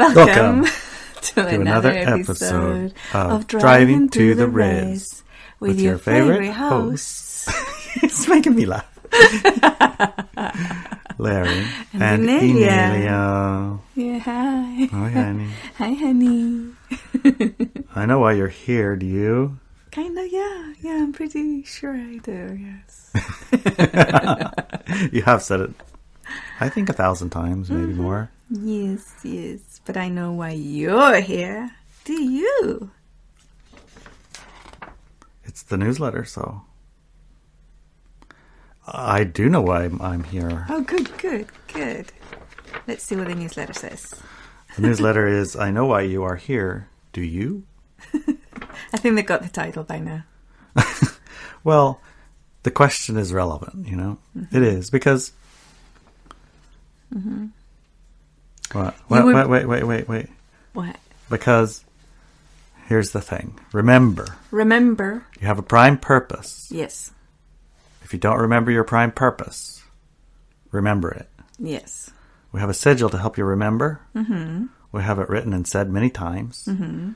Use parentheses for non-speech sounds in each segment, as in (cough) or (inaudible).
Welcome, Welcome (laughs) to, to another, episode of Driving to the Res with, your favorite, hosts. (laughs) it's making me laugh. (laughs) Larry And and, Emilia. Emilia. Yeah, hi. Hi, honey. Hi, honey. I know why you're here. Do you? Kinda, yeah. Yeah, I'm pretty sure I do, yes. you have said it. I think a thousand times, maybe Mm-hmm. more. Yes, yes. But I know why you're here. Do you? It's the newsletter, so I do know why I'm- I'm here. Oh, good, good, good. Let's see what the newsletter says. The newsletter (laughs) is I know why you are here. Do you? (laughs) I think they got the title by now. (laughs) Well, the question is relevant, you know? Mm-hmm. It is because. Mm-hmm. What? Wait, would- wait, wait, wait, wait, wait. What? Because here's the thing. Remember, Remember? you have a prime purpose. Yes, If you don't remember your prime purpose, remember it. yes. We have a sigil to help you remember. Mm-hmm. We have it written and said many times. Mm-hmm.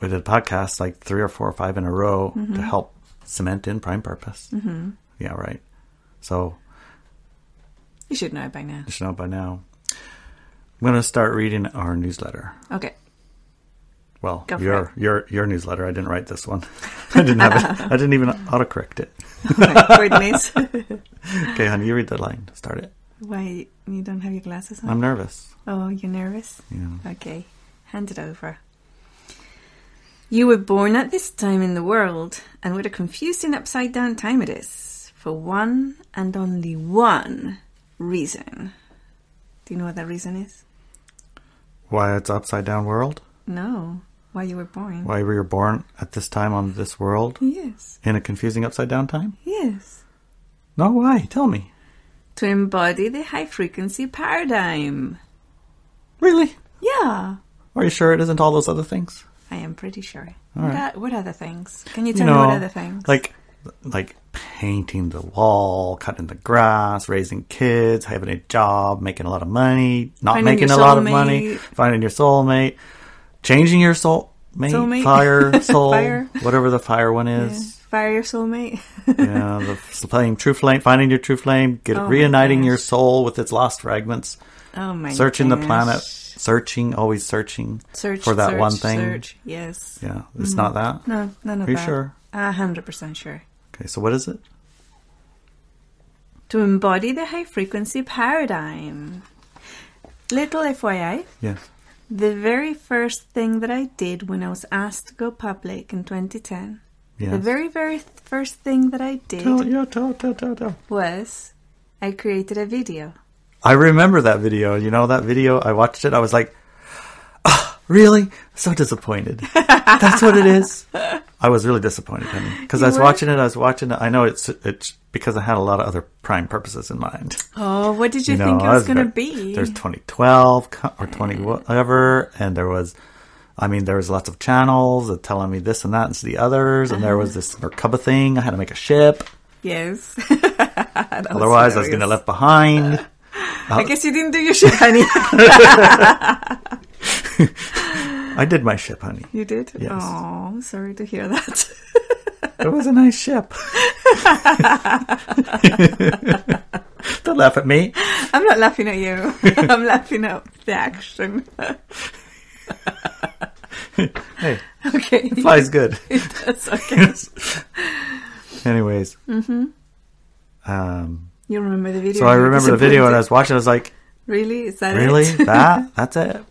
We did a podcast like three or four or five in a row to help cement in prime purpose. Mm-hmm. Yeah, right. So You should know it by now. you should know by now. I'm going to start reading our newsletter. Okay. Well, Go your your your newsletter. I didn't write this one. (laughs) I didn't have it. (laughs) I didn't even autocorrect it. Goodness. (laughs) Okay, honey, you read the line. Start it. Why you don't have your glasses on? I'm nervous. oh, you're nervous? Yeah. Okay, hand it over. You were born at this time in the world, and what a confusing upside down time it is, for one and only one reason. Do you know what that reason is? Why it's upside down world? No. Why you were born? Why we were born at this time on this world Yes. in a confusing upside down time? Yes. No, why? Tell me. To embody the high frequency paradigm. Really? Yeah. Are you sure it isn't all those other things? I am pretty sure. All What, right. o- what other things? Can you You tell know, me what other things? like like painting the wall, cutting the grass, raising kids, having a job, making a lot of money, not Finding making a lot of money, finding your soulmate, changing your soul mate, Soulmate. fire, (laughs) soul, Fire. whatever the fire one Yeah. is. Fire your soulmate. Yeah, the (laughs) flame, true flame, finding your true flame, get Oh reuniting your soul with its lost fragments, oh my searching the planet, searching, always searching Search for that search, one thing. Search. Yes. Yeah, it's not mm-hmm. that. No, none of Are you that. sure? A hundred percent sure. Okay, so what is it? To embody the high frequency paradigm. Little FYI, Yes. the very first thing that I did when I was asked to go public in 2010, Yes. the very, very first thing that I did Tell, yeah, tell, tell, tell, tell. was I created a video. I remember that video. You know that video? I watched it. I was like, "Ah, really? So disappointed. (laughs) That's what it is. I was really disappointed, honey. Because I was were? watching it. I was watching it. I know it's it's because I had a lot of other prime purposes in mind. Oh, what did you, know, think it I was, going to be? There's 2012 or 20 whatever, and there was, I mean, there was lots of channels telling me this and that and the others, and there Uh-huh. was this Merkaba thing. I had to make a ship, Yes. (laughs) otherwise I was going to left behind. I guess you didn't do your shit, honey. (laughs) (laughs) I did my ship, honey. you did? Yes. Oh, I'm sorry to hear that. (laughs) It was a nice ship. (laughs) Don't laugh at me. I'm not laughing at you. (laughs) I'm laughing at the action. Hey, okay. fly's good. That's okay. Anyways, mm-hmm. um, You remember the video? so I remember the video and I was watching. I was like, Really? Is that really it? that that's it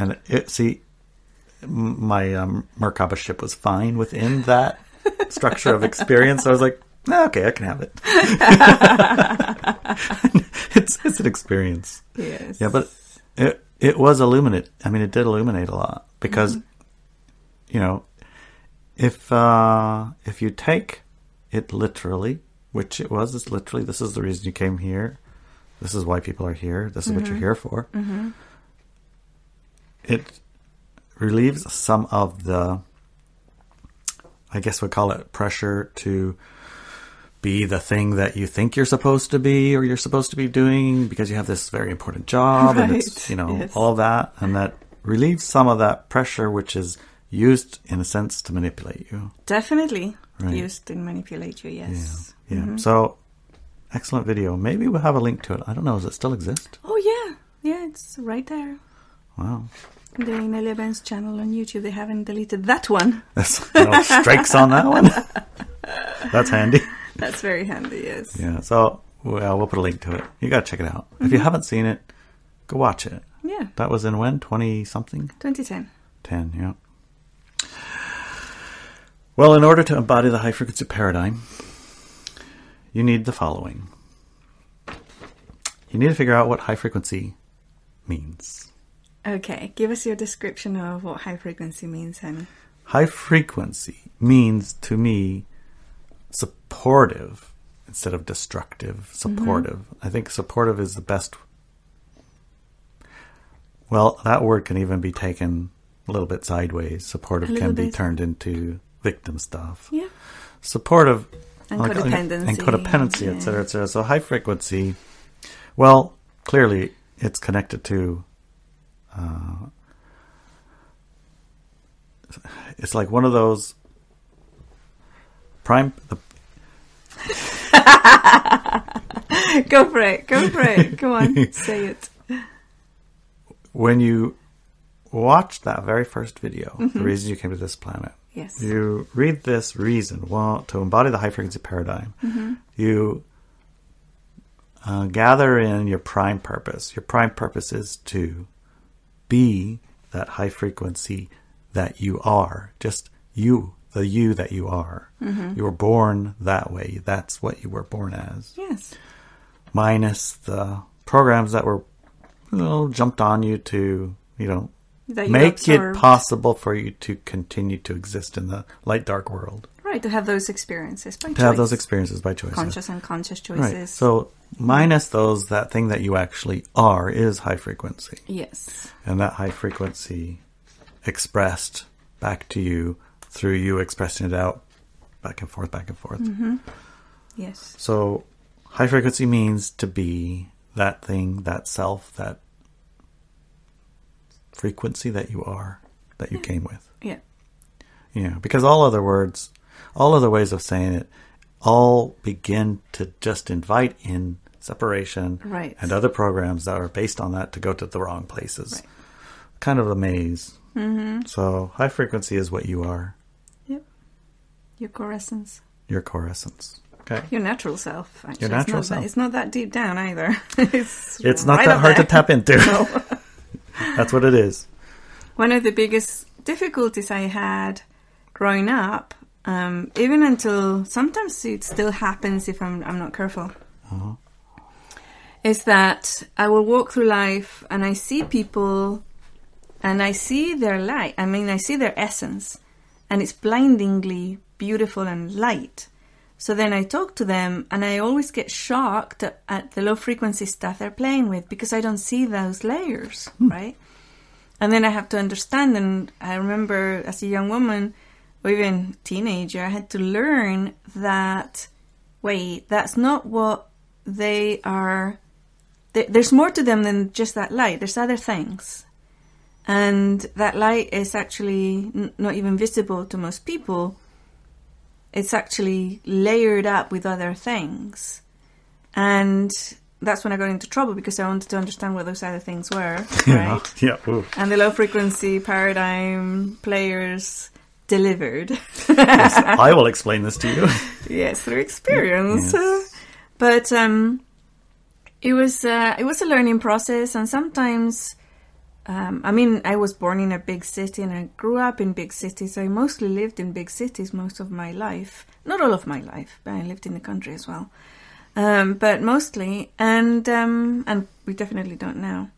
and it see my um, merkaba ship was fine within that structure of experience. I was like "Ah, okay i can have it. (laughs) It's it's an experience. Yes. yeah but it it was illuminate i mean it did illuminate a lot because you know if uh if you take it literally which it was it's literally this is the reason you came here. This is why people are here. This is what you're here for it relieves some of the i guess we call it pressure to be the thing that you think you're supposed to be or you're supposed to be doing because you have this very important job and it's, you know, yes. all that. And that relieves some of that pressure, which is used in a sense to manipulate you. Definitely Right. used to manipulate you, yes. Yeah. Mm-hmm. So, excellent video. Maybe we'll have a link to it. I don't know. Does it still exist? Oh, yeah. Yeah, it's right there. Wow. The Nelly Benz channel on YouTube. They haven't deleted that one. (laughs) That's no strikes on that one. (laughs) That's handy. That's very handy, yes. Yeah. So, well, we'll put a link to it. You got to check it out. If Mm-hmm. you haven't seen it, go watch it. Yeah, That was in when? 20 something? 2010. 10, yeah. Well, in order to embody the high frequency paradigm, you need the following. You need to figure out what high frequency means. Okay, give us your description of what high frequency means, honey. High frequency means to me supportive instead of destructive. Mm-hmm. Supportive. I think supportive is the best. Well, that word can even be taken a little bit sideways. Supportive can be bit. turned into victim stuff. Yeah. supportive And like, codependency. and codependency, Yeah. et cetera, et cetera. So high frequency, well, clearly it's connected to. Uh, it's like one of those prime. The, (laughs) Go for it. Go for it. Go on. (laughs) Say it. when you watch that very first video, Mm-hmm. the reason you came to this planet, Yes. you read this reason well to embody the high frequency paradigm Mm-hmm. you uh, gather in your prime purpose your prime purpose is to be that high frequency that you are. Just you the you that you are. Mm-hmm. you were born that way. That's what you were born as. Yes. minus the programs that were you know, jumped on you to you know you make it possible for you to continue to exist in the light dark world. Right, to have those experiences by to have those experiences by choice Conscious and conscious right. choices. so minus those that thing that you actually are is high frequency yes. and that high frequency expressed back to you through you expressing it out back and forth back and forth mm-hmm. Yes. so high frequency means to be that thing that self that frequency that you are that you came with Yeah. Yeah, because all other words, all other ways of saying it, all begin to just invite in separation Right. and other programs that are based on that to go to the wrong places. Right. Kind of a maze. Mm-hmm. So high frequency is what you are, Yep. Your core essence. your core essence. Okay. Your natural self, actually. Your natural it's not self. That, it's not that deep down either. (laughs) it's It's not that hard to tap into. (laughs) (laughs) That's what it is. One of the biggest difficulties I had growing up, um, even until sometimes it still happens if I'm, I'm not careful, is that I will walk through life and I see people and I see their light. I mean, I see their essence and it's blindingly beautiful and light. So then I talk to them and I always get shocked at, at the low frequency stuff they're playing with because I don't see those layers, right? And then I have to understand. And I remember as a young woman, or even teenager, I had to learn that wait, that's not what they are. There's more to them than just that light. There's other things, and that light is actually not even visible to most people. It's actually layered up with other things, and that's when I got into trouble because I wanted to understand what those other things were, (laughs) right? Yeah. Ooh. and the low frequency paradigm players delivered. Yes, I (laughs) will explain this to you. yes, through experience. Yes. But um, it was uh, it was a learning process, and sometimes. Um, I mean, I was born in a big city and I grew up in big cities. I mostly lived in big cities most of my life. Not all of my life, but I lived in the country as well. Um, but mostly, and um, and we definitely don't now.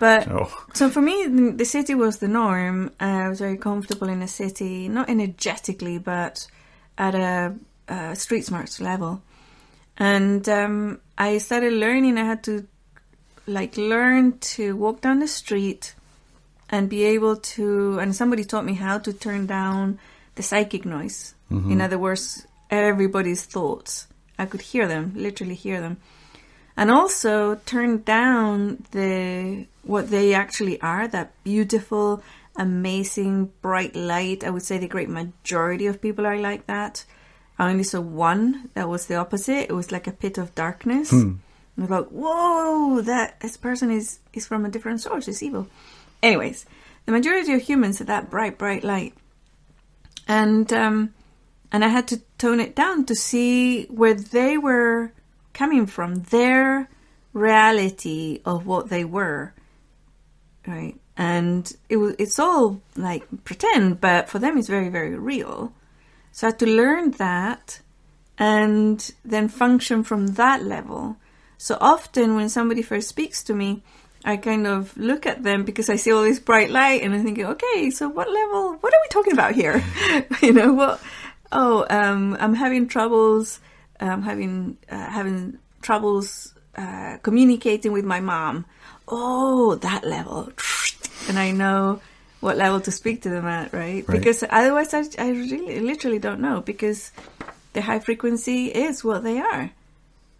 But Oh. so for me, the- city was the norm. I was very comfortable in a city, not energetically, but at a, a street smart level. And um, I started learning. I had to like learn to walk down the street and be able to. And somebody taught me how to turn down the psychic noise. In other words, everybody's thoughts. I could hear them, literally hear them. And also turn down the what they actually are, that beautiful, amazing, bright light. I would say the great majority of people are like that. I only saw one that was the opposite. It was like a pit of darkness. And I like, whoa, that this person is, is from a different source, it's evil. Anyways, the majority of humans are that bright, bright light. And um, and I had to tone it down to see where they were coming from, their reality of what they were, right? And it was it's all like pretend, but for them it's very very real. So I had to learn that and then function from that level. So often when somebody first speaks to me, I kind of look at them because I see all this bright light and I'm thinking, okay, so what level, what are we talking about here? (laughs) you know, what, oh, um, I'm having troubles, I'm having, uh, having troubles, uh, communicating with my mom. Oh, that level. And I know what level to speak to them at, right? Right. Because otherwise I, I really, literally don't know because the high frequency is what they are,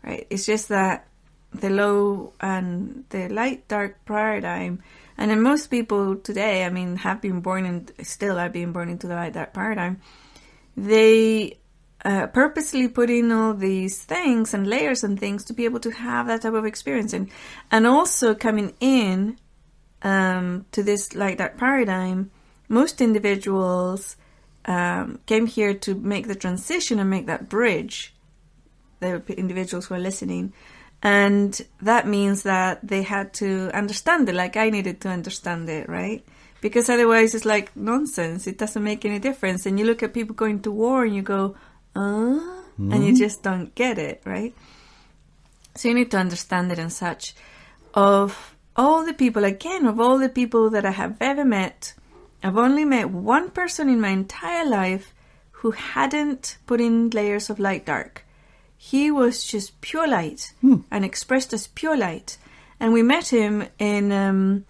right? It's just that the low and the light dark paradigm and then most people today i mean have been born and still are being born into the light dark paradigm they uh, purposely put in all these things and layers and things to be able to have that type of experience and and also coming in um, to this like that paradigm most individuals um, came here to make the transition and make that bridge the individuals who are listening and that means that they had to understand it like I needed to understand it, right? Because otherwise it's like nonsense. It doesn't make any difference. And you look at people going to war and you go, uh, and you just don't get it, right? So you need to understand it and such. Of all the people, again, of all the people that I have ever met, I've only met one person in my entire life who hadn't put in layers of light dark. He was just pure light and expressed as pure light. And we met him in um,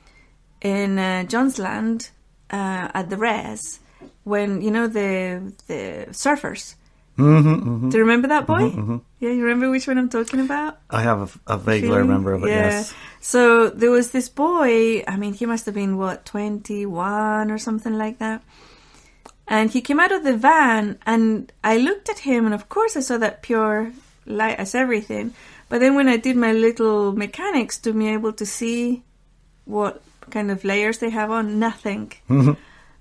in uh, Johnsland uh, at the res when you know the the surfers. Mm-hmm, Do you remember that mm-hmm, boy? Mm-hmm. Yeah, you remember which one I'm talking about? I have a, a vaguely Feeling? remember of it. Yeah. Yes. So there was this boy. I mean, he must have been what twenty one or something like that. And he came out of the van, and I looked at him, and of course I saw that pure light as everything. But then when I did my little mechanics to be able to see what kind of layers they have on, nothing. Mm-hmm.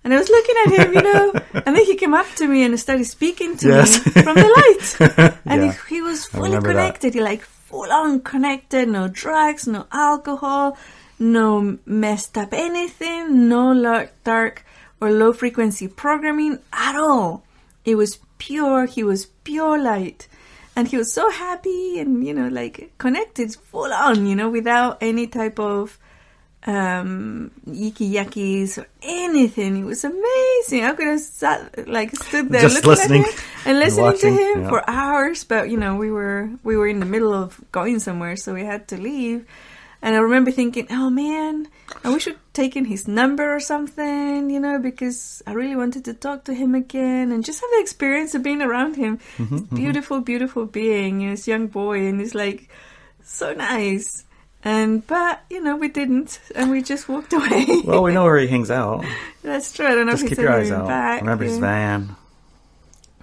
And I was looking at him, you know, (laughs) and then he came up to me and started speaking to Yes. me from the light. (laughs) And Yeah. he, he was fully that. connected. He like full on connected. No drugs, no alcohol, no messed up anything, no dark or low frequency programming at all. It was pure. He was pure light. And he was so happy and, you know, like connected full on, you know, without any type of um yicky yuckies or anything. It was amazing. I could have sat like stood there Just looking listening at him and and listening watching, to him yeah. for hours. But you know, we were we were in the middle of going somewhere, so we had to leave. And I remember thinking, oh man, I wish we'd taken his number or something, you know, because I really wanted to talk to him again and just have the experience of being around him. Mm-hmm, beautiful, beautiful being, you know, this young boy, and he's like so nice. And but you know we didn't, and we just walked (laughs) away. Well, we know where he hangs out. That's true. I don't know Just if he's keep your eyes out. back. Remember his van.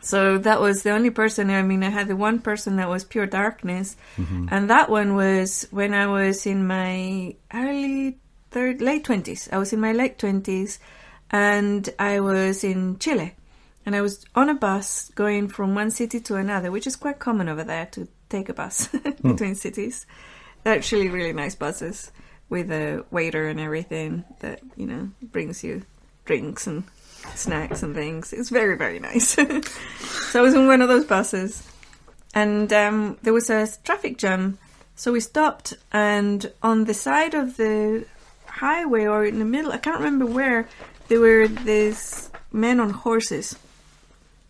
So that was the only person. I mean, I had the one person that was pure darkness, Mm-hmm. and that one was when I was in my early third, late twenties. I was in my late twenties, and I was in Chile, and I was on a bus going from one city to another, which is quite common over there to take a bus (laughs) between cities. Actually really nice buses with a waiter and everything that you know brings you drinks and snacks and things. It's very very nice. (laughs) so I was in one of those buses, and um, there was a traffic jam. So we stopped, and on the side of the highway or in the middle, I can't remember where, there were these men on horses,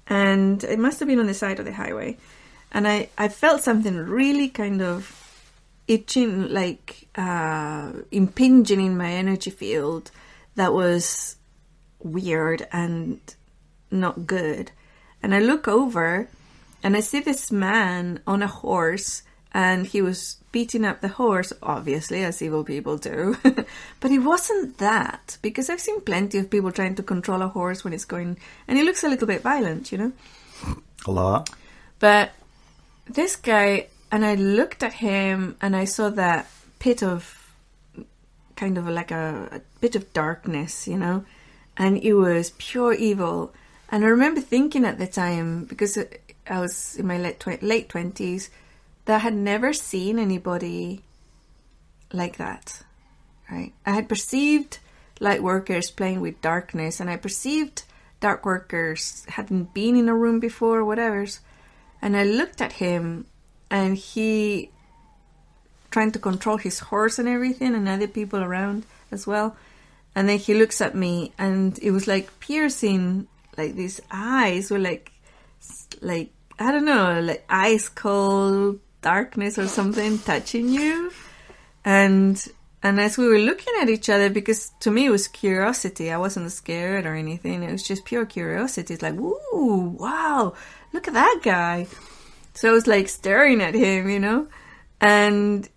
and it must have been on the side of the highway. And I, I felt something really kind of itching, like uh, impinging in my energy field that was weird and not good. And I look over, and I see this man on a horse, and he was beating up the horse, obviously, as evil people do. (laughs) but he wasn't that, because I've seen plenty of people trying to control a horse when it's going, and he looks a little bit violent, you know? A lot. But this guy, and I looked at him and I saw that pit of kind of like a, a bit of darkness, you know, and it was pure evil. And I remember thinking at the time, because I was in my late tw- late twenties, that I had never seen anybody like that. Right? I had perceived light workers playing with darkness, and I perceived dark workers hadn't been in a room before, whatever. And I looked at him, and he trying to control his horse and everything, and other people around as well. And then he looks at me, and it was like piercing, like these eyes were like, like I don't know, like ice cold darkness or something touching you, and and as we were looking at each other, because to me it was curiosity, I wasn't scared or anything. It was just pure curiosity. It's like, ooh, wow, look at that guy. So I was like staring at him, you know, and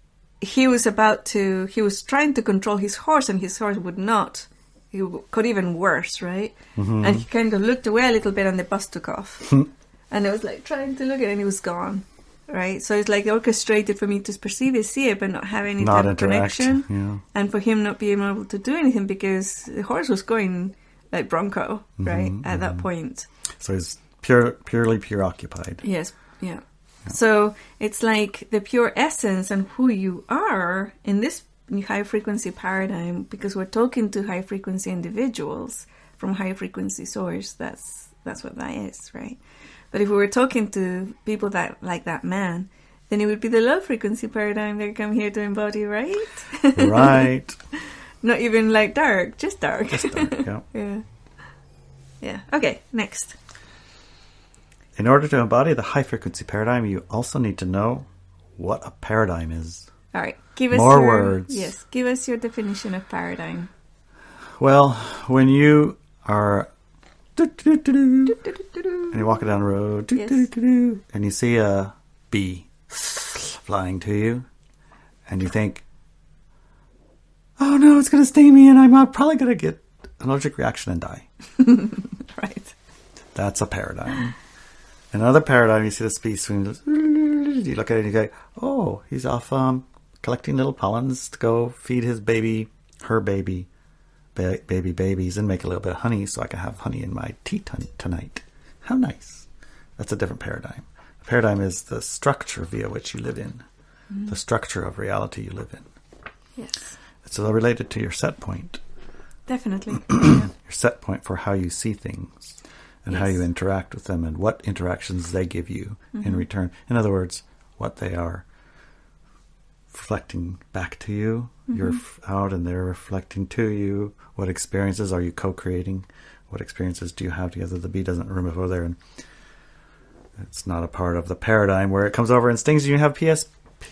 he was about to, he was trying to control his horse, and his horse would not. He got even worse, right? Mm-hmm. And he kind of looked away a little bit, and the bus took off. (laughs) and I was like trying to look at it, and he was gone, right? So it's like orchestrated for me to perceive it, see it, but not have any Not type of connection, Yeah. and for him not being able to do anything because the horse was going like bronco, right? Mm-hmm, at that mm-hmm. point. So he's pure, purely preoccupied. Yes, yeah. So it's like the pure essence and who you are in this high frequency paradigm because we're talking to high frequency individuals from high frequency source. That's that's what that is, right? But if we were talking to people that like that man, then it would be the low frequency paradigm they come here to embody, right? Right. (laughs) Not even like dark, just dark. yeah. (laughs) yeah. Yeah. Okay, next. In order to embody the high frequency paradigm, you also need to know what a paradigm is. All right. Give us More your, words. Yes, give us your definition of paradigm. Well, when you are and you're walking down the road Yes. and you see a bee flying to you and you think, oh no, it's going to sting me and I'm probably going to get an allergic reaction and die. (laughs) Right. That's a paradigm. Another paradigm, you see this bee swing. You look at it and you go, "Oh, he's off um, collecting little pollens to go feed his baby, her baby, ba- baby babies, and make a little bit of honey, so I can have honey in my tea ton- tonight." How nice! That's a different paradigm. A paradigm is the structure via which you live in, the structure of reality you live in. Yes. It's all related to your set point Definitely. (clears throat) yeah. your set point for how you see things and how you interact with them and what interactions they give you Mm-hmm. in return. In other words, what they are reflecting back to you. Mm-hmm. You're out and they're reflecting to you. What experiences are you co creating? What experiences do you have together? The bee doesn't remember there and it's not a part of the paradigm where it comes over and stings you and you have PSP,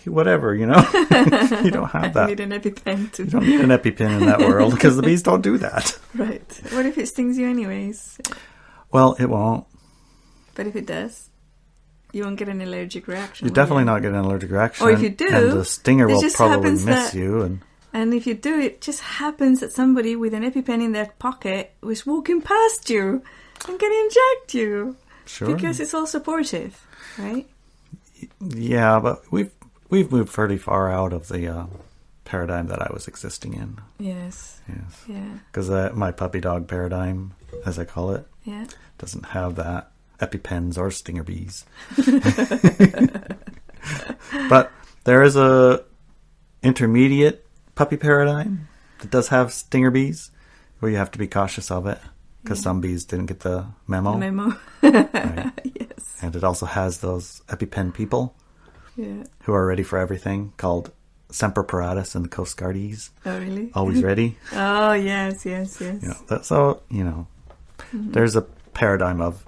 whatever, you know? (laughs) you don't have (laughs) that. need an EpiPen to. You don't need an EpiPen in that world because the bees don't do that. (laughs) Right. What if it stings you anyways? Well, it won't. But if it does, you won't get an allergic reaction. You're definitely you? not getting an allergic reaction. Or if you do, and the stinger will probably miss that- you. And And if you do, it just happens that somebody with an EpiPen in their pocket was walking past you and can inject you sure, because it's all supportive, right? yeah, but we've we've moved fairly far out of the uh, paradigm that I was existing in. Yes. Yes, Yeah. because uh, my puppy dog paradigm, as I call it, Yeah. doesn't have that epipens or stinger bees. (laughs) but there is a intermediate puppy paradigm that does have stinger bees, where you have to be cautious of it because some bees didn't get the memo. Memo. Right. (laughs) yes. And it also has those EpiPen people Yeah. who are ready for everything called Semper Paratus and the Coast Guardies. Oh, really? Always ready. (laughs) Oh, yes, yes, yes. You know, that, so, you know, Mm-hmm. there's a paradigm of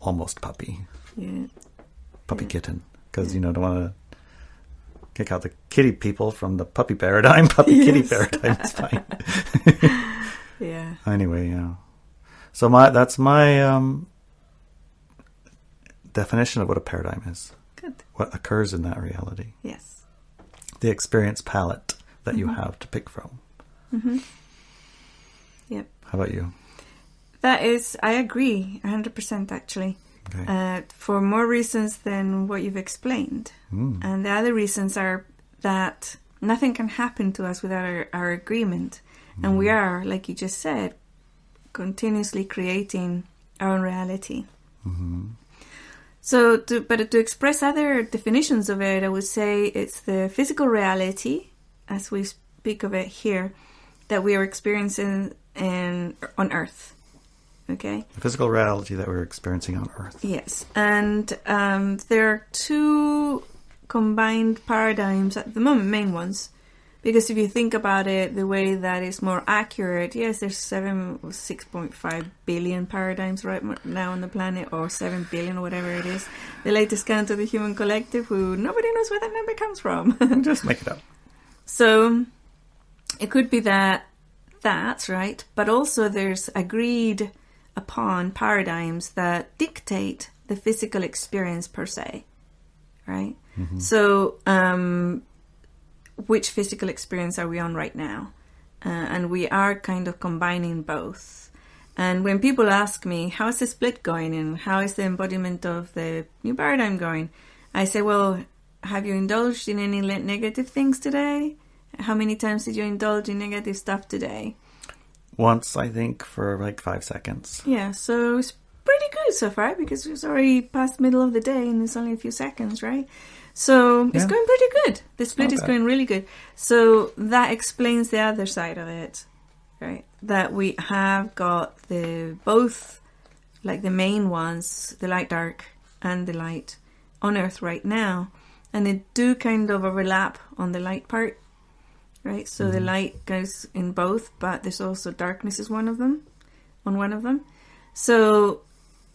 almost puppy, Yeah. puppy Yeah. kitten. Because, you know, don't want to kick out the kitty people from the puppy paradigm. (laughs) Puppy kitty paradigm is fine. (laughs) Yeah. anyway, yeah. So my that's my um definition of what a paradigm is. Good. What occurs in that reality. Yes. The experience palette that you mm-hmm. have to pick from. Mm-hmm. Yep. How about you? That is, I agree, 100% actually. Okay. Uh, for more reasons than what you've explained. Mm. And the other reasons are that nothing can happen to us without our, our agreement. And we are, like you just said, continuously creating our own reality. So, to, but to express other definitions of it, I would say it's the physical reality, as we speak of it here, that we are experiencing in, on Earth. Okay? The physical reality that we're experiencing on Earth. Yes, and um, there are two combined paradigms at the moment, main ones. Because if you think about it, the way that is more accurate, yes, there's seven, six point five billion paradigms right now on the planet, or seven billion, or whatever it is. The latest count of the human collective, who nobody knows where that number comes from. (laughs) Just make it up. So it could be that that's right, but also there's agreed upon paradigms that dictate the physical experience per se, right? So, um, which physical experience are we on right now? Uh, and we are kind of combining both. And when people ask me, how is the split going and how is the embodiment of the new paradigm going? I say, well, have you indulged in any negative things today? How many times did you indulge in negative stuff today? Once, I think, for like five seconds. Yeah, so it's pretty good so far because it's already past the middle of the day and it's only a few seconds, right? So it's going pretty good. The split Not is bad. going really good. So that explains the other side of it, right? That we have got the both, like the main ones, the light dark and the light on Earth right now, and they do kind of overlap on the light part, right? So the light goes in both, but there's also darkness is one of them, on one of them. So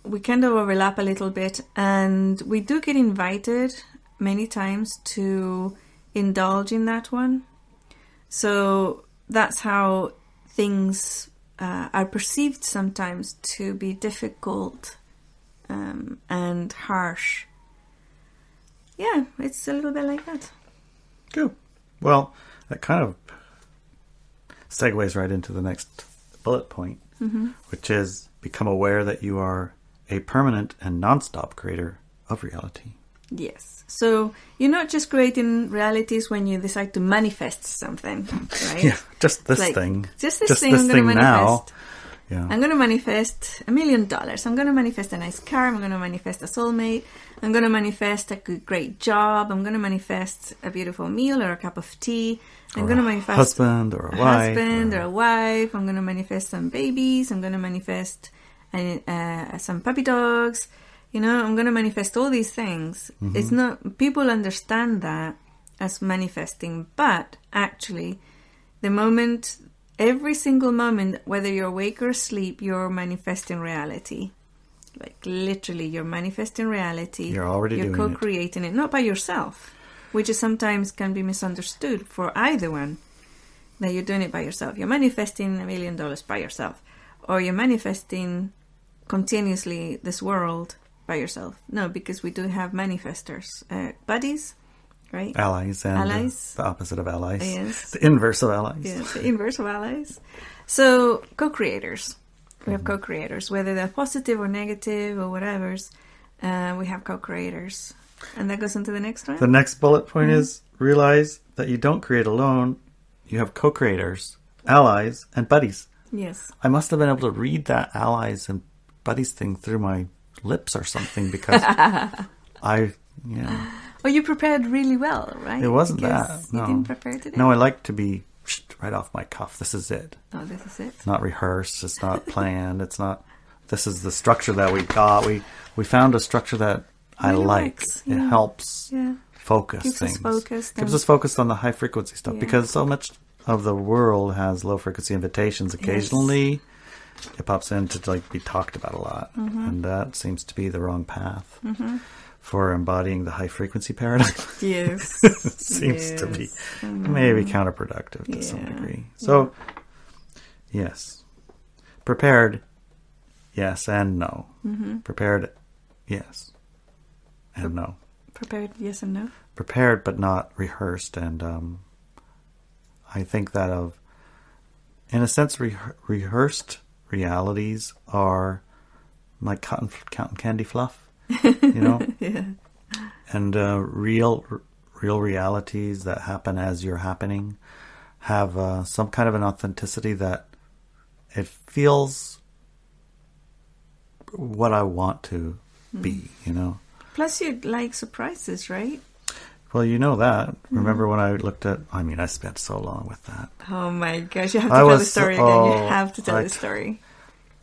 we kind of overlap a little bit, and we do get invited many times to indulge in that one. So that's how things uh, are perceived sometimes to be difficult um, and harsh. Yeah, it's a little bit like that. Cool. Well, that kind of segues right into the next bullet point, mm-hmm. which is become aware that you are a permanent and non-stop creator of reality. Yes. So you're not just creating realities when you decide to manifest something, (laughs) right? Yeah, just this Like, thing. Just this Just thing this I'm going to thing now. manifest. Yeah. I'm going to manifest a million dollars. I'm going to manifest a nice car. I'm going to manifest a soulmate. I'm going to manifest a good, great job. I'm going to manifest a beautiful meal or a cup of tea. I'm going to a manifest husband or a, a wife. husband or- or a wife. I'm going to manifest some babies. I'm going to manifest uh, uh, some puppy dogs. You know, I'm going to manifest all these things. It's not, people understand that as manifesting, but actually, the moment, every single moment, whether you're awake or asleep, you're manifesting reality. Like literally, you're manifesting reality. You're already You're co-creating it, not by yourself, which is sometimes can be misunderstood for either one. That you're doing it by yourself. You're manifesting a million dollars by yourself, or you're manifesting continuously this world by yourself. No, because we do have manifestors, uh, buddies, right? allies and Allies. the opposite of allies. Yes. The inverse of allies. Yeah, the inverse of allies. So co-creators. We have co-creators, whether they're positive or negative or whatever's. Uh, we have co-creators, and that goes into the next one. The next bullet point Mm-hmm. is realize that you don't create alone. You have co-creators, allies, and buddies. yes. I must have been able to read that allies and buddies thing through my lips or something because (laughs) I, yeah, Well, you prepared really well, right? it wasn't Because that. No, You didn't prepare today. no, I like to be right off my cuff. This is it. Oh, this is it. It's not rehearsed. It's not planned. It's not. This is the structure that we got. We we found a structure that I Really like. works, It yeah. helps Yeah. focus Keeps us things. focused Keeps and- us focused on the high frequency stuff Yeah. because so much of the world has low frequency invitations. Occasionally, it pops in to like be talked about a lot, Mm-hmm. and that seems to be the wrong path for embodying the high frequency paradigm. Yes. (laughs) seems to be Yes. Mm-hmm. maybe counterproductive to some degree. So, yes, prepared, yes and no. Mm-hmm. Prepared, yes. and no. Prepared, yes and no. Prepared but not rehearsed. And um, I think that of, in a sense, re- rehearsed realities are like cotton, cotton candy fluff, you know? (laughs) Yeah. and uh, real real realities that happen as you're happening have uh, some kind of an authenticity that it feels what I want to be, you know. Plus, you like surprises, right? Well, you know that. Remember when I looked at? I mean, I spent so long with that. Oh my gosh, you have to I tell the story again. you have to tell I- the story.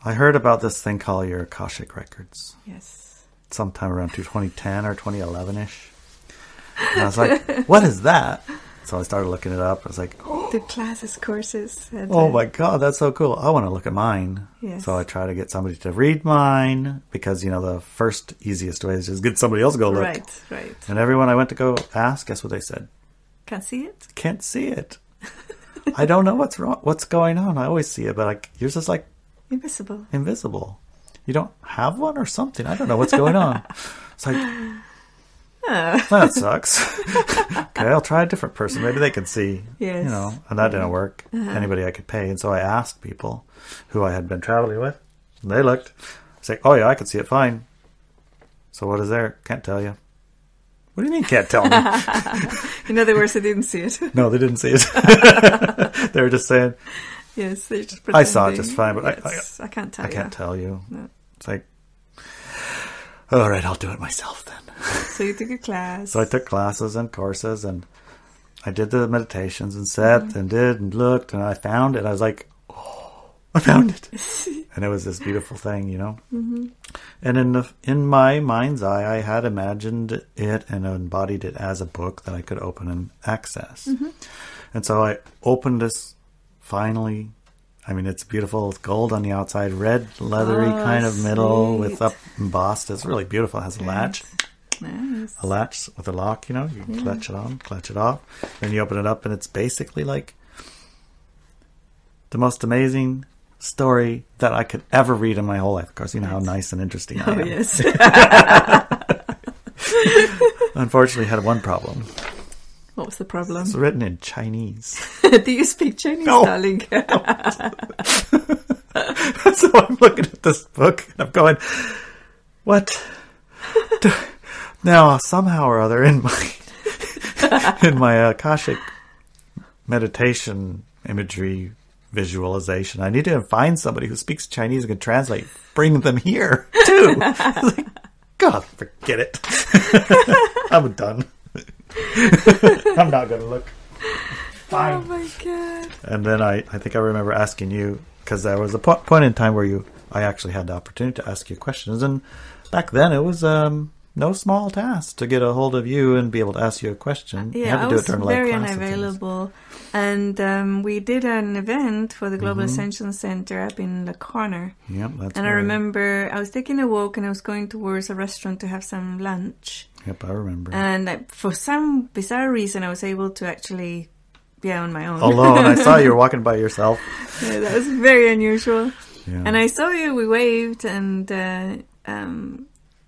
I heard about this thing called your Akashic Records Yes. Sometime around 2010 or 2011 ish. And I was like, (laughs) "What is that?" So I started looking it up. I was like, oh. The classes, courses. and, Oh my god, that's so cool. I want to look at mine. Yes. So I try to get somebody to read mine because, you know, the first easiest way is just get somebody else to go look. Right, right. And everyone I went to go ask, guess what they said? Can't see it? Can't see it. I don't know what's wrong, what's going on. I always see it, but like yours is like Invisible. invisible. You don't have one or something. I don't know what's going on. (laughs) It's like that sucks. (laughs) okay, I'll try a different person. Maybe they can see. Yes. You know, and that didn't work. Uh-huh. Anybody I could pay, and so I asked people who I had been traveling with. And they looked. I was like, "Oh yeah, I can see it fine." So what is there? Can't tell you. What do you mean can't tell me? In other words, they didn't see it. no, they didn't see it. (laughs) they were just saying, yes, they just I saw it just fine, but I- Yes, I, can't tell you. "I can't tell you." No. It's like, all right, I'll do it myself then. So you took a class. So I took classes and courses and I did the meditations and sat Mm-hmm. and did and looked and I found it. I was like, oh, I found it. (laughs) and it was this beautiful thing, you know? Mm-hmm. And in the, in my mind's eye, I had imagined it and embodied it as a book that I could open and access. Mm-hmm. And so I opened this finally. I mean, it's beautiful. It's gold on the outside, red leathery Oh, kind of middle with up embossed. It's really beautiful. It has a latch Nice. a latch with a lock, you know, you can clutch it on, clutch it off, then you open it up, and it's basically like the most amazing story that I could ever read in my whole life. Of course, you know how nice and interesting oh, I Oh, am. yes. (laughs) (laughs) Unfortunately, had one problem. What was the problem? It's written in Chinese. (laughs) Do you speak Chinese, No. darling? (laughs) (laughs) so I'm looking at this book and I'm going, what? do- now, somehow or other, in my in my Akashic meditation imagery visualization, I need to find somebody who speaks Chinese and can translate. Bring them here too. Like, God, forget it. I'm done. (laughs) I'm not going to look. Fine. oh my god. And then I, I think I remember asking you because there was a po- point in time where you I actually had the opportunity to ask you questions, and back then it was um, no small task to get a hold of you and be able to ask you a question. Yeah, you Yeah, had to I do was it during very unavailable. And um, we did an event for the Global Mm-hmm. Ascension Center up in the corner. Yep, that's And I remember I was taking a walk and I was going towards a restaurant to have some lunch. Yep, I remember. And I, for some bizarre reason, I was able to actually be on my own. Alone, I saw you were (laughs) walking by yourself. yeah, that was very unusual. Yeah. And I saw you, we waved, and uh, um,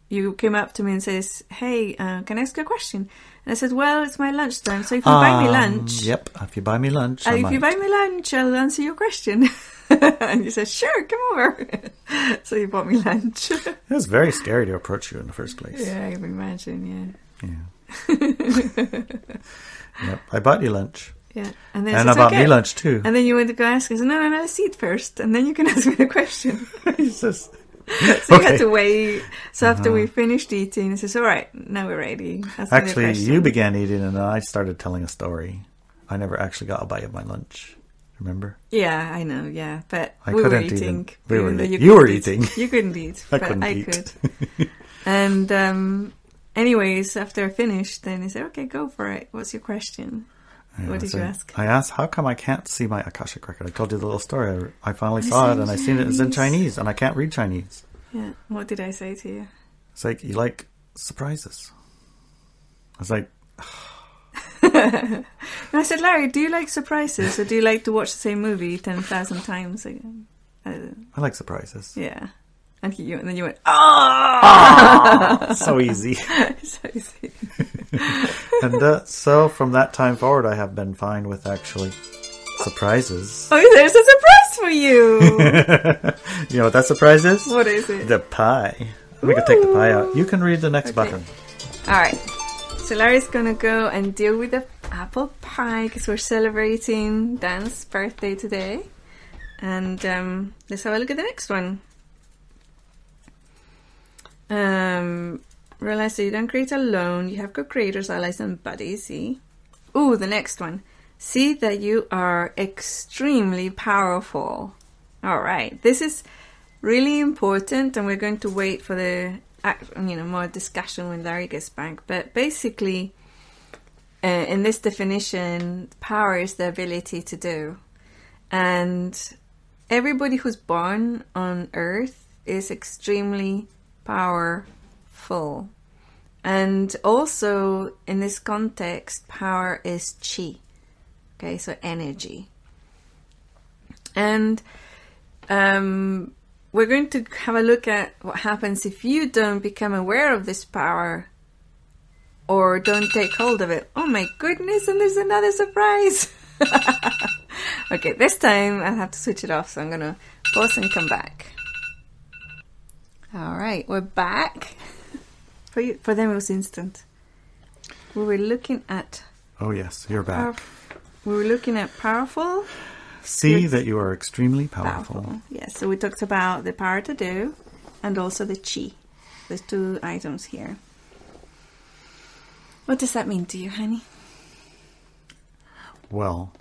you came up to me and says, "Hey, uh, can I ask you a question?" And I said, "Well, it's my lunchtime, so if you buy me Um, lunch, Yep, if you buy me lunch, uh, if you buy me lunch, I'll answer your question." (laughs) and you said, "Sure, come over." (laughs) so you bought me lunch. (laughs) It was very scary to approach you in the first place. yeah, I can imagine. Yeah. Yeah. Yep, I bought you lunch, Yeah. And then and I bought okay. me lunch too. And then you went to go ask. I said, "No, no, no, let's eat first, and then you can ask me the question." It's just- (laughs) So you Okay. had to wait. So after we finished eating, it says, "All right, now we're ready." Actually, you began eating, and I started telling a story. I never actually got a bite of my lunch. Remember? Yeah, I know. Yeah, but I we were eating. we were even though eat- you you were eat. eating. You couldn't eat, (laughs) I but couldn't I eat. could. (laughs) and um, anyways, after I finished, then he said, "Okay, go for it. What's your question?" What did so you ask? I asked, "How come I can't see my Akashic record?" I told you the little story. I, I finally I saw it, and I seen it was in Chinese. Chinese, and I can't read Chinese. Yeah. What did I say to you? It's like you like surprises. I was like, (laughs) And I said, Larry, do you like surprises, or do you like to watch the same movie ten thousand times again? Uh, I like surprises. yeah. And he, and then you went, oh, so easy. (laughs) so easy. (laughs) And uh, so from that time forward, I have been fine with actually surprises. Oh, there's a surprise for you. (laughs) You know what that surprise is? what is it? The pie. We can take the pie out. You can read the next button. All right. So Larry's gonna go and deal with the apple pie because we're celebrating Dan's birthday today. And um, let's have a look at the next one. Um, realize that you don't create alone. You have co-creators, allies, and buddies. See. Ooh, the next one. See that you are extremely powerful. All right. This is really important, and we're going to wait for the you know more discussion when Larry gets back. But basically, uh, in this definition, power is the ability to do, and everybody who's born on Earth is extremely powerful. And also, in this context, power is chi. Okay, so energy. And um, we're going to have a look at what happens if you don't become aware of this power or don't take hold of it. Oh my goodness, and there's another surprise. (laughs) okay, this time I'll have to switch it off, so I'm to pause and come back. All right, we're back. (laughs) For you, for them, it was instant. We were looking at Oh yes, you're back. we were looking at powerful, See that you are extremely powerful. powerful. Yes, so we talked about the power to do, and also the chi. There's two items here. What does that mean to you, honey? Well,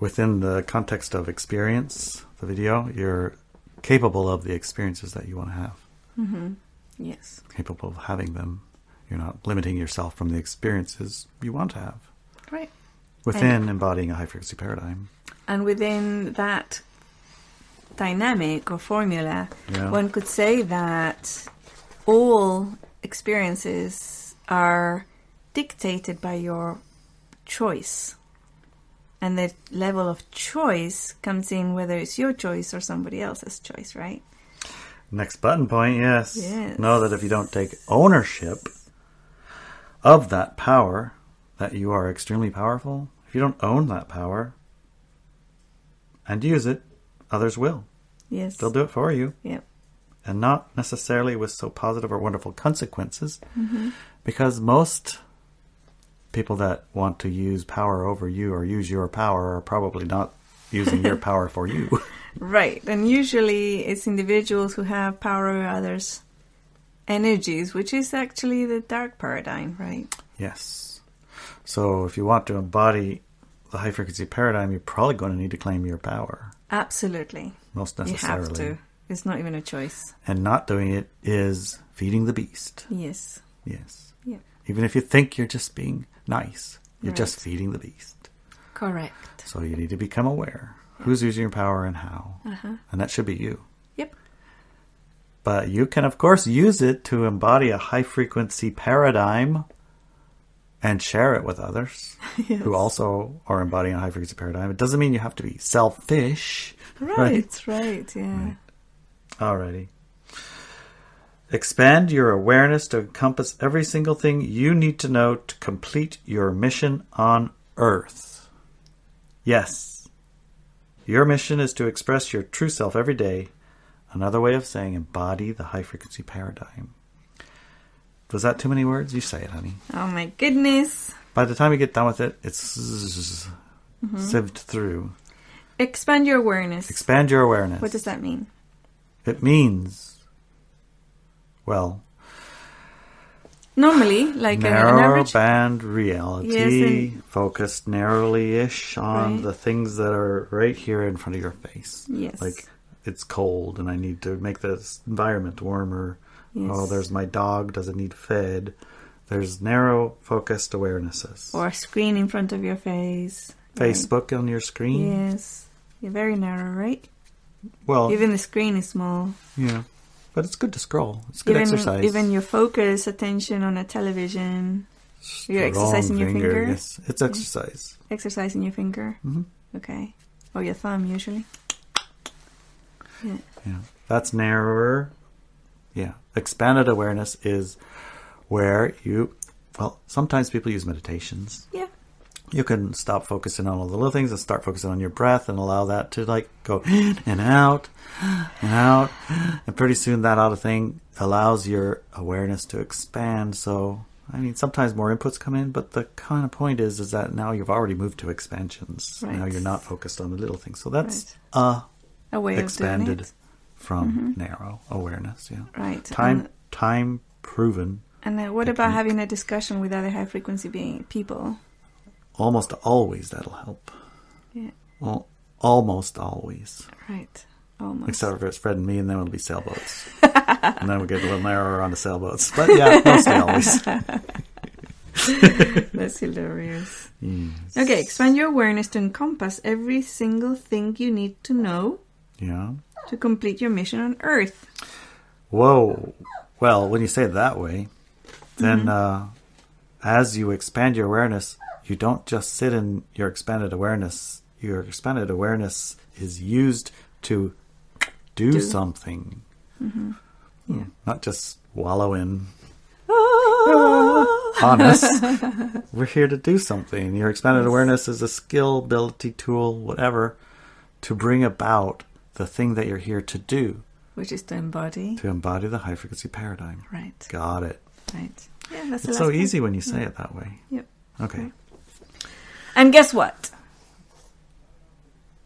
within the context of experience, the video, you're capable of the experiences that you want to have. Mm-hmm. Yes. Capable of having them. You're not limiting yourself from the experiences you want to have. Right. Within embodying a high frequency paradigm. And within that dynamic or formula, Yeah. one could say that all experiences are dictated by your choice. And the level of choice comes in whether it's your choice or somebody else's choice, right? Next button point, yes. Yes. Know that if you don't take ownership of that power, that you are extremely powerful, if you don't own that power and use it, others will. Yes. They'll do it for you. Yep. and not necessarily with so positive or wonderful consequences mm-hmm. because most people that want to use power over you or use your power are probably not using your (laughs) power for you. Right. And usually it's individuals who have power over others' energies, which is actually the dark paradigm, right? yes. So if you want to embody the high frequency paradigm, you're probably going to need to claim your power, Absolutely. most necessarily. You have to. It's not even a choice. And not doing it is feeding the beast. Yes. Yes. Yeah. Even if you think you're just being nice, you're just feeding the beast. Correct. So you need to become aware who's using your power and how. Uh-huh. And that should be you. Yep. But you can, of course, use it to embody a high frequency paradigm and share it with others (laughs) Yes. who also are embodying a high frequency paradigm. It doesn't mean you have to be selfish. Right, right, yeah. Alrighty. Expand your awareness to encompass every single thing you need to know to complete your mission on Earth. Yes. Your mission is to express your true self every day. Another way of saying embody the high frequency paradigm. Was that too many words? You say it, honey. Oh my goodness. By the time you get done with it, it's mm-hmm. sieved through. Expand your awareness. Expand your awareness. what does that mean? It means, well, Normally, like an, an narrow average. band reality, Yes, and- focused narrowly ish on Right. the things that are right here in front of your face. Yes. Like it's cold and I need to make this environment warmer. Oh, yes. Oh, there's my dog, does it need fed? There's narrow focused awarenesses. Or a screen in front of your face. right? Facebook on your screen. Yes. You're very narrow, right? Well, Even the screen is small. yeah. But it's good to scroll. It's good even, exercise. Even your focus, attention on a television, you're Strong exercising your finger? Yes, it's exercise. exercising your finger. Mhm. Okay. Or your thumb, usually. Yeah. Yeah, that's narrower Yeah. Expanded awareness is where you, well, sometimes people use meditations. Yeah. You can stop focusing on all the little things and start focusing on your breath and allow that to like go in and out and out. And pretty soon that other thing allows your awareness to expand. So, I mean, sometimes more inputs come in, but the kind of point is, is that now you've already moved to expansions. Right. Now you're not focused on the little things. So that's Right. uh, A way expanded from narrow awareness. Yeah. Right. Time, And, time proven. and uh, what about having a discussion with other high frequency being people? Almost always that'll help. Yeah. Well, almost always. Right. Almost. Except for it's Fred and me, and then it'll be sailboats. (laughs) and then we get a little narrower on the sailboats. But yeah, mostly always. (laughs) That's hilarious. Yes. Okay, expand your awareness to encompass every single thing you need to know Yeah. to complete your mission on Earth. Whoa. Well, when you say it that way, then Mm-hmm. uh, as you expand your awareness, you don't just sit in your expanded awareness. Your expanded awareness is used to do, Do. something. Mm-hmm. Yeah. Not just wallow in Ah! honest. (laughs) We're here to do something. Your expanded awareness is a skill, ability, tool, whatever, to bring about the thing that you're here to do, Which is to embody. to embody the high frequency paradigm. Right. Got it. Right. Yeah, that's It's so one. easy when you say it that way. Yep. Okay. And guess what?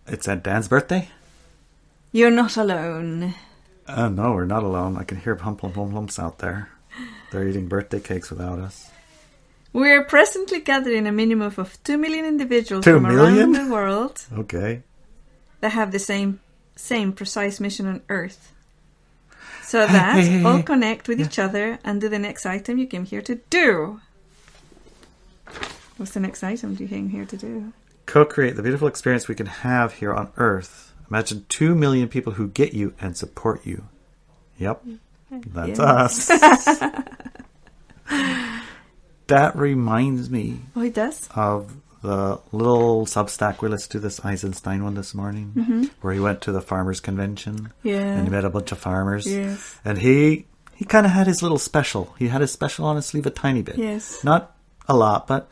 It's at Dan's birthday? You're not alone. Uh, no, we're not alone. I can hear hum hum hum humps out there. They're eating birthday cakes without us. We are presently gathering a minimum of 2 million individuals Two from million? around the world Okay. that have the same same precise mission on Earth. So that hey, hey, all connect with Yeah. each other and do the next item you came here to do. What's the next item you came here to do? Co create the beautiful experience we can have here on Earth. Imagine two million people who get you and support you. Yep. Mm. That's Yeah. us. (laughs) that reminds me Oh, it does? of the little Substack we listened to this Eisenstein one this morning, mm-hmm. where he went to the farmers convention Yeah. and he met a bunch of farmers. Yes. And he he kind of had his little special. He had his special on his sleeve a tiny bit. Yes. Not a lot, but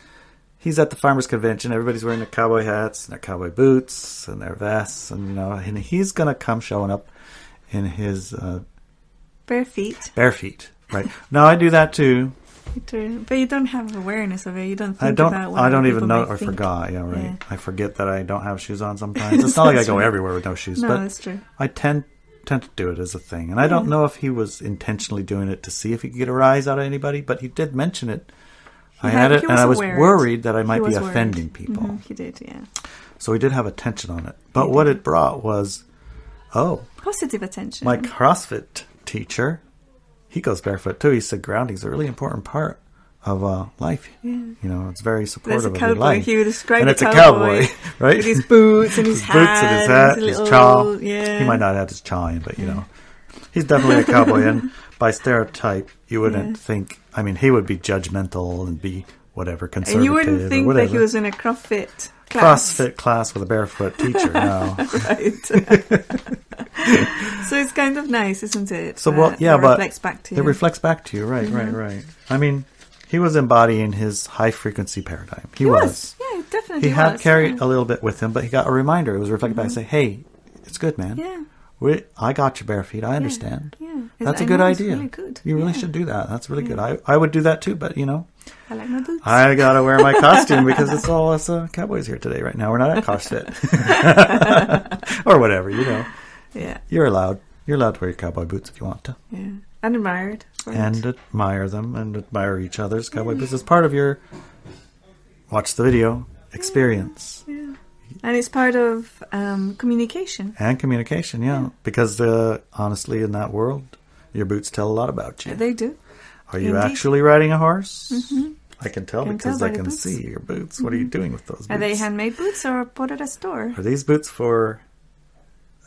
he's at the farmers convention. Everybody's wearing their cowboy hats and their cowboy boots and their vests, and you know, and he's gonna come showing up in his uh, Bare feet. bare feet. Right? no, I do that too. True. But you don't have awareness of it. You don't think I don't. about what I don't even know. I think. forgot. Yeah, right. Yeah. I forget that I don't have shoes on sometimes. It's not like I go right. everywhere with no shoes, No, but that's true. I tend tend to do it as a thing. And I don't know if he was intentionally doing it to see if he could get a rise out of anybody, but he did mention it. I had had- it, and I was worried that I might be was worried. offending people. Mhm, he did, yeah. So we did have attention on it. But what it brought was, oh, Positive attention. my CrossFit teacher, he goes barefoot too. He said grounding is a really important part of uh, life. Yeah. You know, it's very There's supportive a of your life. Describe and it's a cowboy, cowboy, (laughs) right? with his boots and (laughs) his, His boots and his hat, his little- chaw. Yeah. He might not have his chaw in, but you know, he's definitely a cowboy. and (laughs) by stereotype, you wouldn't Yeah. think. I mean, he would be judgmental and be whatever conservative And you wouldn't think that he was in a CrossFit class. CrossFit class with a barefoot teacher. No. (laughs) Right. (laughs) so it's kind of nice, isn't it? So, well, yeah, it but reflects back to you. It reflects back to you, right, right, mm-hmm. right. I mean, he was embodying his high frequency paradigm. He, He was. was. Yeah, definitely He had was, carried yeah. a little bit with him, but he got a reminder. It was reflected back mm-hmm. and say, "Hey, it's good, man. Yeah. We, I got your bare feet. I understand. Yeah. That's I a good idea. really good. You really Yeah. should do that. That's really good. I, I would do that too, but you know, I like my boots. I gotta wear my (laughs) costume because it's all us uh, cowboys here today. Right now, we're not at CrossFit (laughs) or whatever. You know, yeah. you're allowed. You're allowed to wear your cowboy boots if you want to. Yeah. And admired. it. and admire them and admire each other's cowboy boots as part of your watch the video experience Yeah. And it's part of um, communication. and communication. Yeah, because uh, honestly, in that world, your boots tell a lot about you. They do. Are you indeed. actually riding a horse? I can tell Can because tell I can see your boots. What are you doing with those boots? Are they handmade boots or bought at a store? Are these boots for?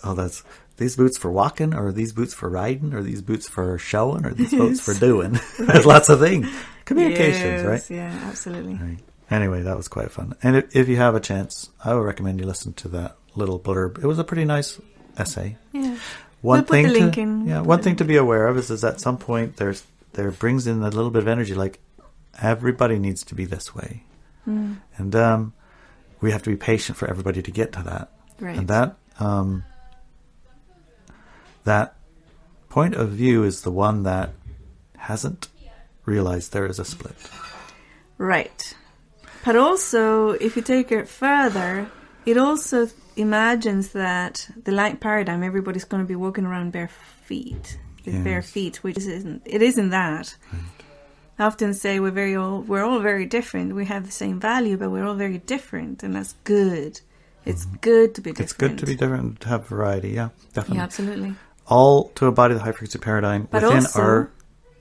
Oh, that's these boots for walking, or are these boots for riding, or are these boots for showing, or are these boots for (laughs) doing? (laughs) There's lots of things. Communications, Yes, right? Yeah, absolutely. Right. Anyway, that was quite fun. And if, if you have a chance, I would recommend you listen to that little blurb. It was a pretty nice essay. Yeah. one We'll thing to, yeah, one thing to be aware of is, is at some point there's there brings in a little bit of energy like everybody needs to be this way. Hmm. And um, we have to be patient for everybody to get to that. Right. And that um, that point of view is the one that hasn't realized there is a split. Right. But also, if you take it further, it also imagines that the light paradigm, everybody's going to be walking around bare feet, with bare feet, which isn't. It isn't that. I often say we're very all we're all very different. We have the same value, but we're all very different, and that's good. It's mm-hmm. good to be different. It's good to be different, to have variety. Yeah, definitely. Yeah, absolutely. All to embody the high frequency paradigm But within also, our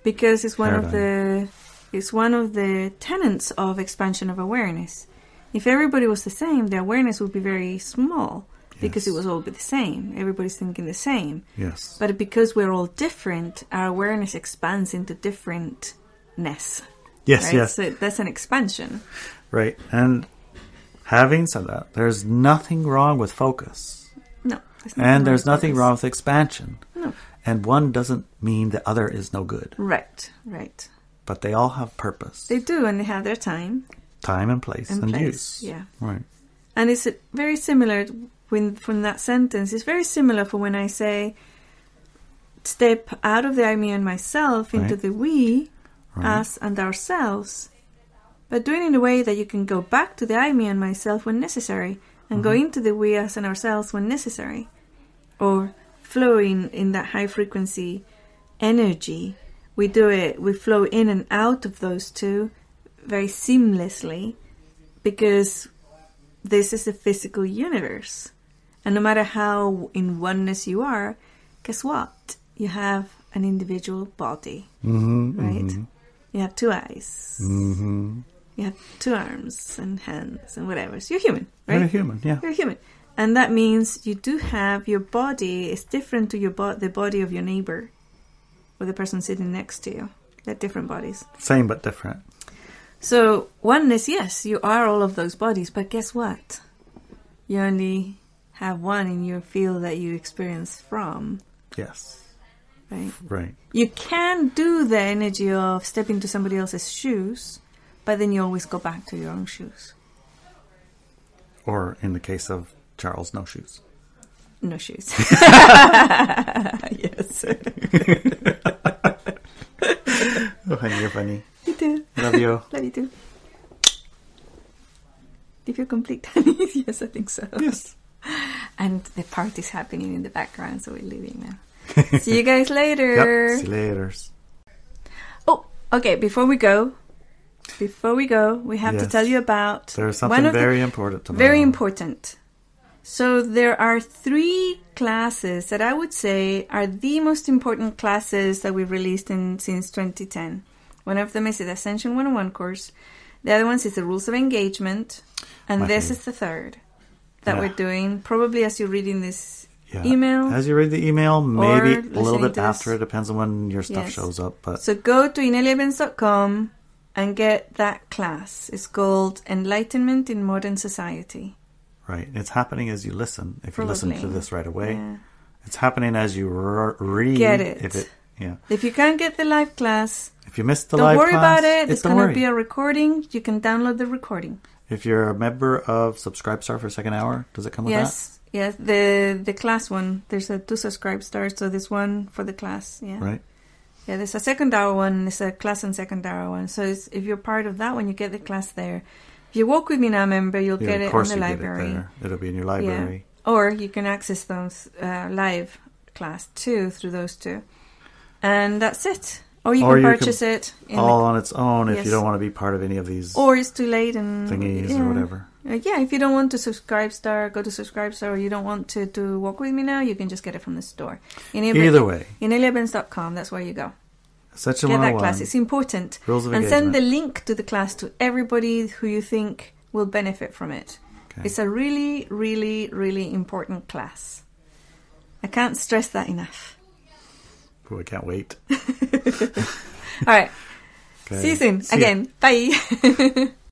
because it's one of the it's one of the tenets of expansion of awareness. If everybody was the same, the awareness would be very small because it was all be the same. Everybody's thinking the same. yes, But because we're all different, our awareness expands into differentness. yes, right? yes, So that's an expansion. right. And having said that, there's nothing wrong with focus, No. there's and there's nothing this. wrong with expansion. No. And one doesn't mean the other is no good, Right, right. But they all have purpose, They do, and they have their time time and place, and and, place. use. Yeah. Right. And it's very similar when from that sentence. It's very similar for when I say step out of the I, me, and myself into Right. the we, Right. us, and ourselves, but doing it in a way that you can go back to the I, me, and myself when necessary, and go mm-hmm. into the we, us, and ourselves when necessary, or flowing in that high frequency energy. We do it. We flow in and out of those two very seamlessly because this is a physical universe. And no matter how in oneness you are, guess what? You have an individual body, Mm-hmm, right? You have two eyes. Mm-hmm. You have two arms and hands and whatever. So you're human, right? Very human. Yeah. You're human. And that means you do have your body is different to your bo- the body of your neighbor or the person sitting next to you. They're different bodies. Same but different. So oneness, yes, you are all of those bodies, but guess what? You only have one in your field that you experience from, Yes. right? Right. You can do the energy of stepping into somebody else's shoes, but then you always go back to your own shoes. Or in the case of Charles, no shoes. No shoes. (laughs) (laughs) yes. Oh, honey, you're funny. you do. Love you. Love you too. Do you feel complete? honey? (laughs) yes, I think so. yes. And the party's happening in the background, so we're leaving now. See you guys later. Yep. See you later. Oh, okay. Before we go, before we go, we have to tell you about There's one something of the- very important tomorrow. very important. So there are three classes that I would say are the most important classes that we've released in since 2010. One of them is the Ascension 101 course. The other one is the Rules of Engagement, and My this favorite. is the third that Yeah. we're doing. Probably as you're reading this Yeah. email. As you read the email, maybe a little bit after. It depends on when your stuff Yes. shows up. But So go to inelievance.com and get that class. It's called Enlightenment in Modern Society. Right, it's happening as you listen. If you listen to this right away, Yeah. it's happening as you r- read. Get it. If it, yeah. If you can't get the live class, If you missed the don't live worry class, about it. it's going to be a recording. You can download the recording. If you're a member of Subscribe Star for Second Hour, does it come with that? yes, yes. The the class one. There's a two subscribe stars, so there's one for the class. Yeah. Right. yeah. There's a second hour one. There's a class and second hour one. So it's, if you're part of that one, you get the class there. If you walk with me now, member, you'll Yeah, get it on the library. it. It'll be in your library. Yeah. Or you can access those uh, live class too through those two, and that's it. Or you Or can you can- purchase it. In All on its own if Yes. you don't want to be part of any of these or it's too late and thingies yeah. or whatever. Uh, yeah, if you don't want to subscribe star, go to subscribe star, or you don't want to, to walk with me now, you can just get it from the store. In Either way, In that's where you go. Ascension Get that class. It's important. Rules of and send the link to the class to everybody who you think will benefit from it. Okay. It's a really, really, really important class. I can't stress that enough. Ooh, I can't wait. (laughs) All right. (laughs) Okay. See you soon. See ya. Again. Bye. (laughs)